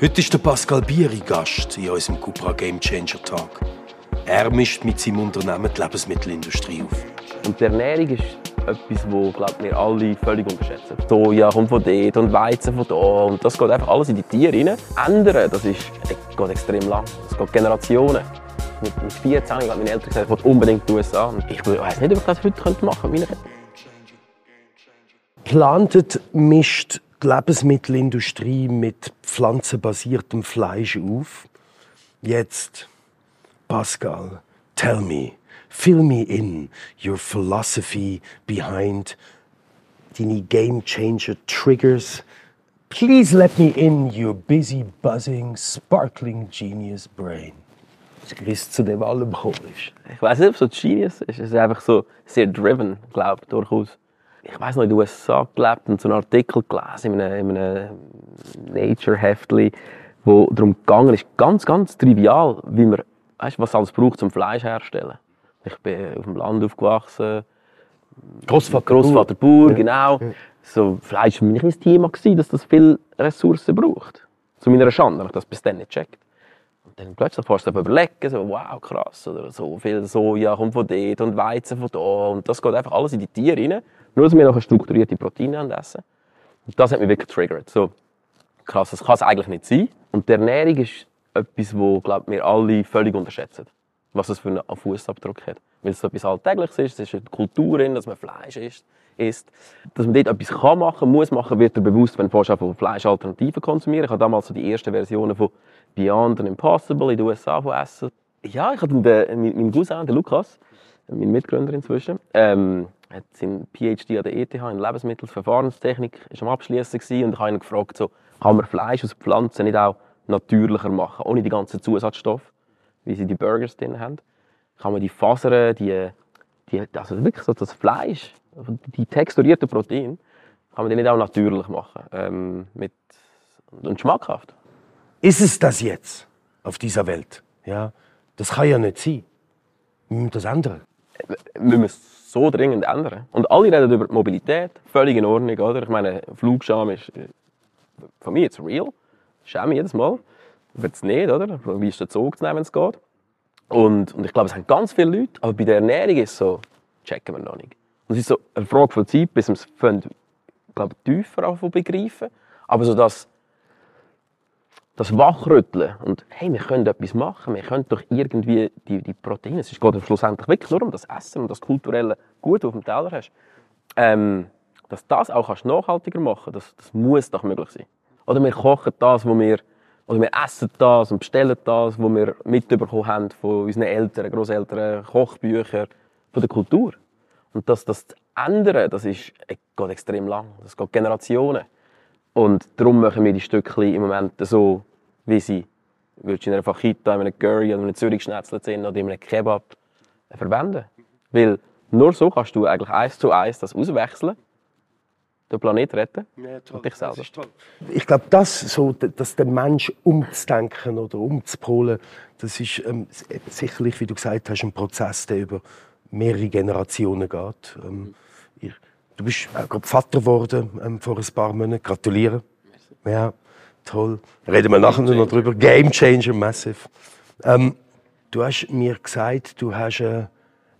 Heute ist der Pascal Bieri Gast in unserem Cupra Game Changer Tag. Er mischt mit seinem Unternehmen die Lebensmittelindustrie auf. Und die Ernährung ist etwas, wo glaub, wir alle völlig unterschätzen. Soja kommt von dort und Weizen von da und das geht einfach alles in die Tiere rein. Ändern, das ist, geht extrem lang. Das geht Generationen. Mit, mit 14 habe meine Eltern gesagt, ich will unbedingt in die USA. Und ich weiß nicht, ob ich das heute machen könnte. Plantet mischt die Lebensmittelindustrie mit pflanzenbasiertem Fleisch auf. Jetzt, Pascal, tell me, fill me in your philosophy behind deine Game Changer Triggers. Please let me in your busy, buzzing, sparkling genius brain. Wie es zu dem allem gekommen ist. Ich weiß nicht, ob es so Genius ist. Es ist einfach so sehr driven, glaube ich, durchaus ich weiß noch, in den USA gelebt und so einen Artikel gelesen in einem, in einem Nature-Heftli, wo darum gegangen ist, ganz, ganz trivial, wie man, weißt, was alles braucht, um Fleisch herzustellen. Ich bin auf dem Land aufgewachsen. Großvater, Großvater Bauer, ja. genau. So, Fleisch war nicht mein Thema, dass das viele Ressourcen braucht. Zu meiner Schande, habe ich das bis dann nicht gecheckt. Und dann plötzlich fährst du überlegen, so, wow, krass, oder so viel Soja kommt von dort und Weizen von da und das geht einfach alles in die Tiere rein. Nur, dass wir noch strukturierte Proteine essen. Und das hat mich wirklich getriggert. So, krass, das kann es eigentlich nicht sein. Und die Ernährung ist etwas, wo glaub, wir alle völlig unterschätzen. Was es für einen Fußabdruck hat. Weil es so etwas Alltägliches ist, es ist eine Kultur, dass man Fleisch isst. isst. Dass man dort etwas kann machen, muss machen, wird dir bewusst, wenn du von Fleischalternativen konsumieren. Ich habe damals so die ersten Versionen von Beyond and Impossible in den USA essen. Ja, ich hatte den, meinen Cousin, den Lukas, mein Mitgründer inzwischen, ähm, hat seinen PhD an der ETH in Lebensmittelverfahrenstechnik ist am Abschließen und ich habe ihn gefragt, so, kann man Fleisch aus Pflanzen nicht auch natürlicher machen, ohne die ganzen Zusatzstoffe, wie sie die Burgers drin haben? Kann man die Fasern, die, die also wirklich so das Fleisch, die texturierten Proteine, kann man die nicht auch natürlich machen, ähm, mit, und schmackhaft? Ist es das jetzt auf dieser Welt? Ja, das kann ja nicht sein. Wir müssen das ändern. Wir müssen so dringend ändern. Und alle reden über Mobilität, völlig in Ordnung, oder? Ich meine, Flugscham ist von mir jetzt real. Schäme jedes Mal. Wird es nicht, oder? Wie ist der Zug zu nehmen, wenn es geht? Und, und ich glaube, es haben ganz viele Leute, aber bei der Ernährung ist es so, checken wir noch nicht. Und es ist so eine Frage von Zeit, bis wir es tiefer begreifen. Aber so das das Wachrütteln und hey, wir können etwas machen, wir können doch irgendwie die, die Proteine, es geht schlussendlich wirklich nur um das Essen und das kulturelle Gut, auf dem Teller hast, ähm, dass das auch kannst nachhaltiger machen das, das muss doch möglich sein. Oder wir kochen das, wo wir, oder wir essen das und bestellen das, was wir mitbekommen haben von unseren Eltern, Großeltern, Kochbüchern, von der Kultur. Und das, das zu ändern, das ist, geht extrem lang, das geht Generationen. Und darum machen wir die Stückchen im Moment so, wie sie würdest in einer Fajita, in einem Curry oder in einem Zürich-Schnetzel oder in einem Kebab verwenden. Weil nur so kannst du eigentlich eins zu eins das auswechseln, den Planeten retten ja, und dich selber. Ich glaube, das so, dass der Mensch umzudenken oder umzupolen, das ist ähm, sicherlich, wie du gesagt hast, ein Prozess, der über mehrere Generationen geht. Ähm, ich, Du bist auch gerade Vater geworden ähm, vor ein paar Monaten. Gratuliere. Ja, toll. Reden wir nachher noch drüber. Game Changer, massive. Ähm, du hast mir gesagt, du hast äh,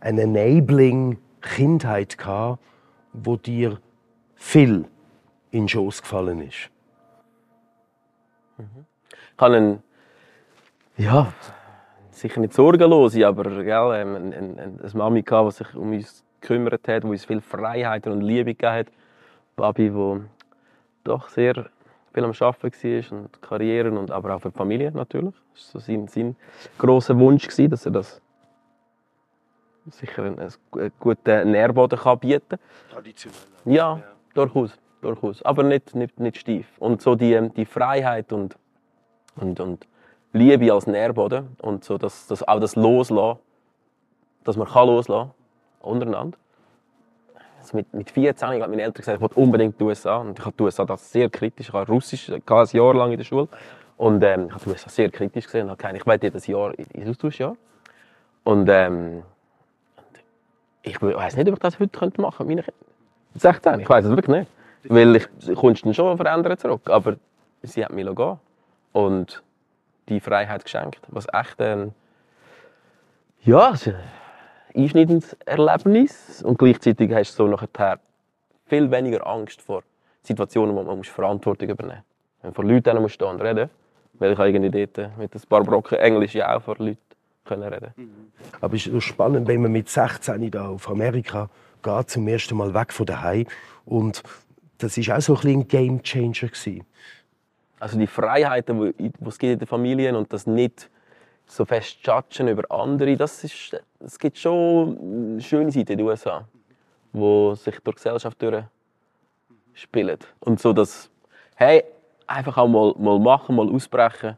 eine enabling Kindheit gehabt, wo dir viel in den Schoß gefallen ist. Mhm. Ich habe einen, ja, sicher nicht sorgenlos, aber gell, ähm, eine, eine, eine Mami, die sich um uns gekümmert hat, wo uns viel Freiheit und Liebe gegeben hat. Babi, wo doch sehr viel am Arbeiten war und Karriere und aber auch für die Familie natürlich. Das war so sein, sein grosser Wunsch, gewesen, dass er das sicher einen, einen guten Nährboden kann bieten kann. Traditionell. Ja, ja, durchaus, durchaus. Aber nicht, nicht, nicht steif. Und so die, die Freiheit und, und, und Liebe als Nährboden und so das, das, auch das Loslassen, dass man kann loslassen kann untereinander. Also mit, mit 14 habe ich meinen Eltern gesagt, ich will unbedingt die USA. Und ich habe die USA das sehr kritisch. Ich habe Russisch ich ein Jahr lang in der Schule. Und ähm, ich habe die USA sehr kritisch gesehen. Und habe gesagt, ich will jedes Jahr ins Austauschjahr. Und ähm, ich weiß nicht, ob ich das heute machen könnte. 16, ich weiß es wirklich nicht. Weil ich kommst dann schon verändern zurück. Aber sie hat mich gehen. und die Freiheit geschenkt, was echt ein ja, einschneidendes Erlebnis und gleichzeitig hast du so nachher viel weniger Angst vor Situationen, wo man Verantwortung übernehmen muss. Wenn du vor Leuten musst stehen und reden weil ich irgendwie dort mit ein paar Brocken Englisch ja auch vor Leuten können reden Aber es ist spannend, wenn man mit 16 da auf Amerika geht, zum ersten Mal weg von daheim und das ist auch so ein, ein Game Changer gewesen. Also die Freiheiten, die es gibt in den Familien und das nicht so fest judgen über andere, das ist, es gibt schon schöne Seiten in den USA, wo sich durch die Gesellschaft spielen und so dass hey einfach auch mal, mal machen, mal ausbrechen.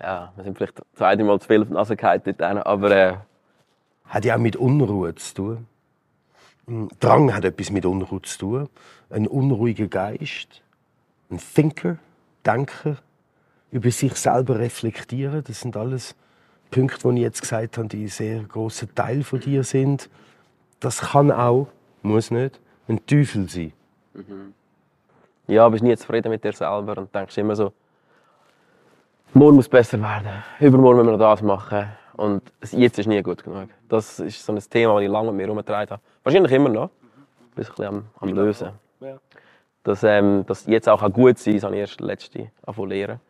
Ja, wir sind vielleicht zwei, Mal zu viel auf die Nase dort, aber äh, hat ja auch mit Unruhe zu tun. Hm, Drang hat etwas mit Unruhe zu tun. Ein unruhiger Geist, ein Thinker, Denker, über sich selber reflektieren. Das sind alles Punkte, die ich jetzt gesagt habe, die sehr großer Teil von dir sind. Das kann auch, muss nicht, ein Teufel sein. Mhm. Ja, bist nie zufrieden mit dir selber und denkst immer so, morgen muss besser werden, übermorgen müssen wir noch das machen und jetzt ist nie gut genug. Das ist so ein Thema, das ich lange mit mir herumgetragen habe. Wahrscheinlich immer noch. Ein bisschen am, am Lösen. Dass, ähm, dass jetzt auch gut sein kann, das habe ich erst letzte lernen.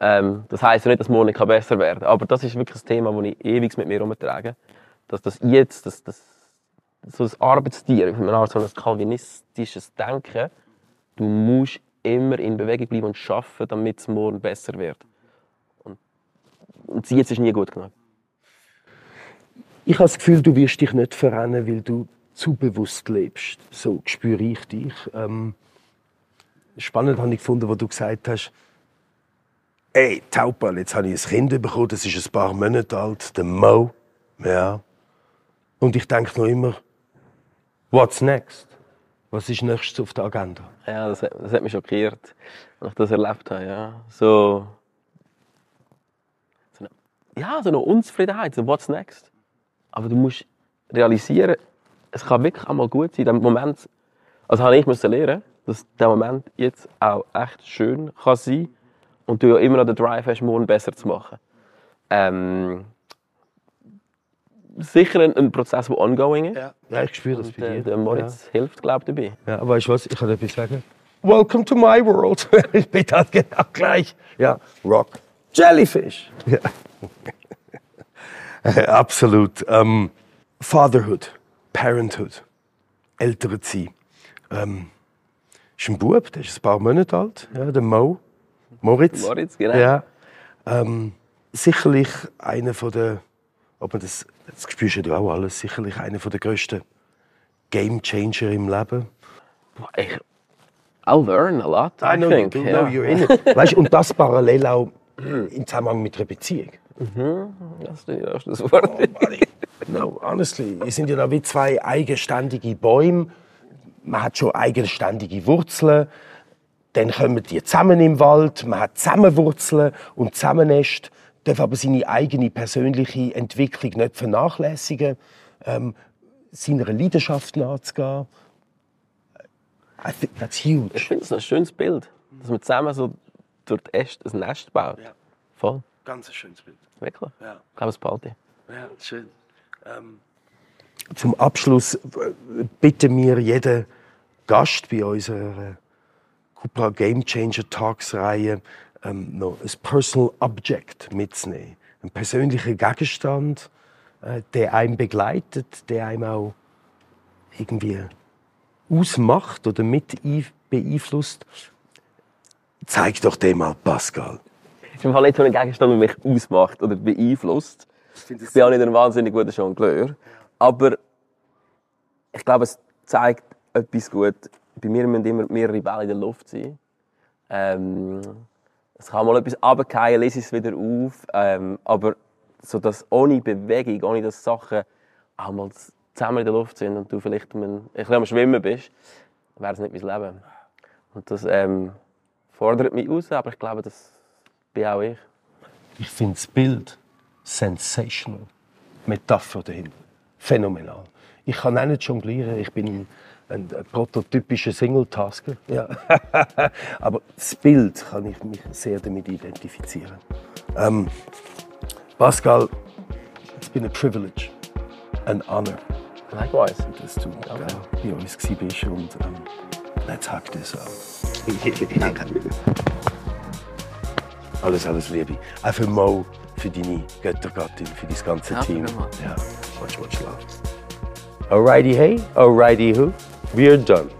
Ähm, das heisst ja nicht, dass morgen besser werden kann. Aber das ist wirklich ein Thema, das ich ewig mit mir herumtrage. Dass das jetzt, das, das, so ein Arbeitstier, so ein kalvinistisches Denken, du musst immer in Bewegung bleiben und arbeiten, damit es morgen besser wird. Und, und jetzt ist nie gut genug. Ich habe das Gefühl, du wirst dich nicht verrennen, weil du zu bewusst lebst. So spüre ich dich. Ähm, spannend habe ich gefunden, wo du gesagt hast, ey, Taupal, jetzt habe ich ein Kind bekommen, das ist ein paar Monate alt, der Mo. Ja. Und ich denke noch immer, what's next? Was ist nächstes auf der Agenda? Ja, das hat, das hat mich schockiert, als ich das erlebt habe. Ja. So, so eine, ja, so eine Unzufriedenheit, so what's next? Aber du musst realisieren, es kann wirklich auch mal gut sein. Der Moment, also habe ich lernen, dass der Moment jetzt auch echt schön kann sein und du ja immer noch den Drive hast, morgen besser zu machen. Ähm, sicher ein, ein, Prozess, der ongoing ist. Ja, ja ich spüre das bei dir. Der Moritz ja. hilft, glaube ich, dabei. Ja, aber weißt du was, ich kann etwas sagen. Welcome to my world. ich bin halt genau gleich. Ja, Rock. Jellyfish. Ja. Absolut. Ähm, Fatherhood, Parenthood, ältere sein. Ähm, ist ein Bub, der ist ein paar Monate alt, ja, der Mo. Moritz. Moritz, genau. Ja, ähm, sicherlich einer von der, ob man das, das spürst du auch alles, sicherlich einer von der größten Game Changer im Leben. Ich, I'll learn a lot, I, I know think. You yeah. know you're in it. weißt, und das parallel auch im Zusammenhang mit einer Beziehung. Mhm, das ist das Wort. Oh, no, honestly, wir sind ja da wie zwei eigenständige Bäume. Man hat schon eigenständige Wurzeln. Dann kommen die zusammen im Wald. Man hat zusammen Wurzeln und Zusammennest. Darf aber seine eigene persönliche Entwicklung nicht vernachlässigen. Ähm, seiner Leidenschaft nachzugehen. I think that's huge. Ich finde es ein schönes Bild, dass man zusammen so durch die Äste ein Nest baut. Ja. Voll. Ganz ein schönes Bild. Wirklich? Ja. Ich glaube, es behalte Ja, schön. Ähm, zum Abschluss äh, bitten wir jeden Gast bei unserer Cupra Game Changer Talks Reihe ähm, noch ein Personal Object mitzunehmen. Ein persönlicher Gegenstand, äh, der einen begleitet, der einem auch irgendwie ausmacht oder mit beeinflusst. Zeig doch dem mal, Pascal ist im Fall nicht so ein Gegenstand, der mich ausmacht oder beeinflusst. Ich, ich bin auch nicht ein wahnsinnig guter Jongleur. Aber ich glaube, es zeigt etwas gut. Bei mir müssen immer mehrere Bälle in der Luft sein. Ähm, es kann mal etwas runterfallen, lese es wieder auf. Ähm, aber so dass ohne Bewegung, ohne dass Sachen auch mal zusammen in der Luft sind und du vielleicht ein bisschen am Schwimmen bist, wäre es nicht mein Leben. Und das ähm, fordert mich aus, aber ich glaube, das bin auch ich. Ich finde das Bild sensational. Metapher dahinter. Phänomenal. Ich kann auch nicht jonglieren. Ich bin ein, prototypischer Single-Tasker. Ja. Aber das Bild kann ich mich sehr damit identifizieren. Ähm, Pascal, it's been a privilege, an honor, Likewise. dass du Danke. äh, bei uns bist und ähm, let's hack this out. alles, alles Liebe. Auch für Mo, für deine Göttergattin, für das ganze Danke Team. Ja, much, much love. Alrighty, hey, alrighty, who? we are done.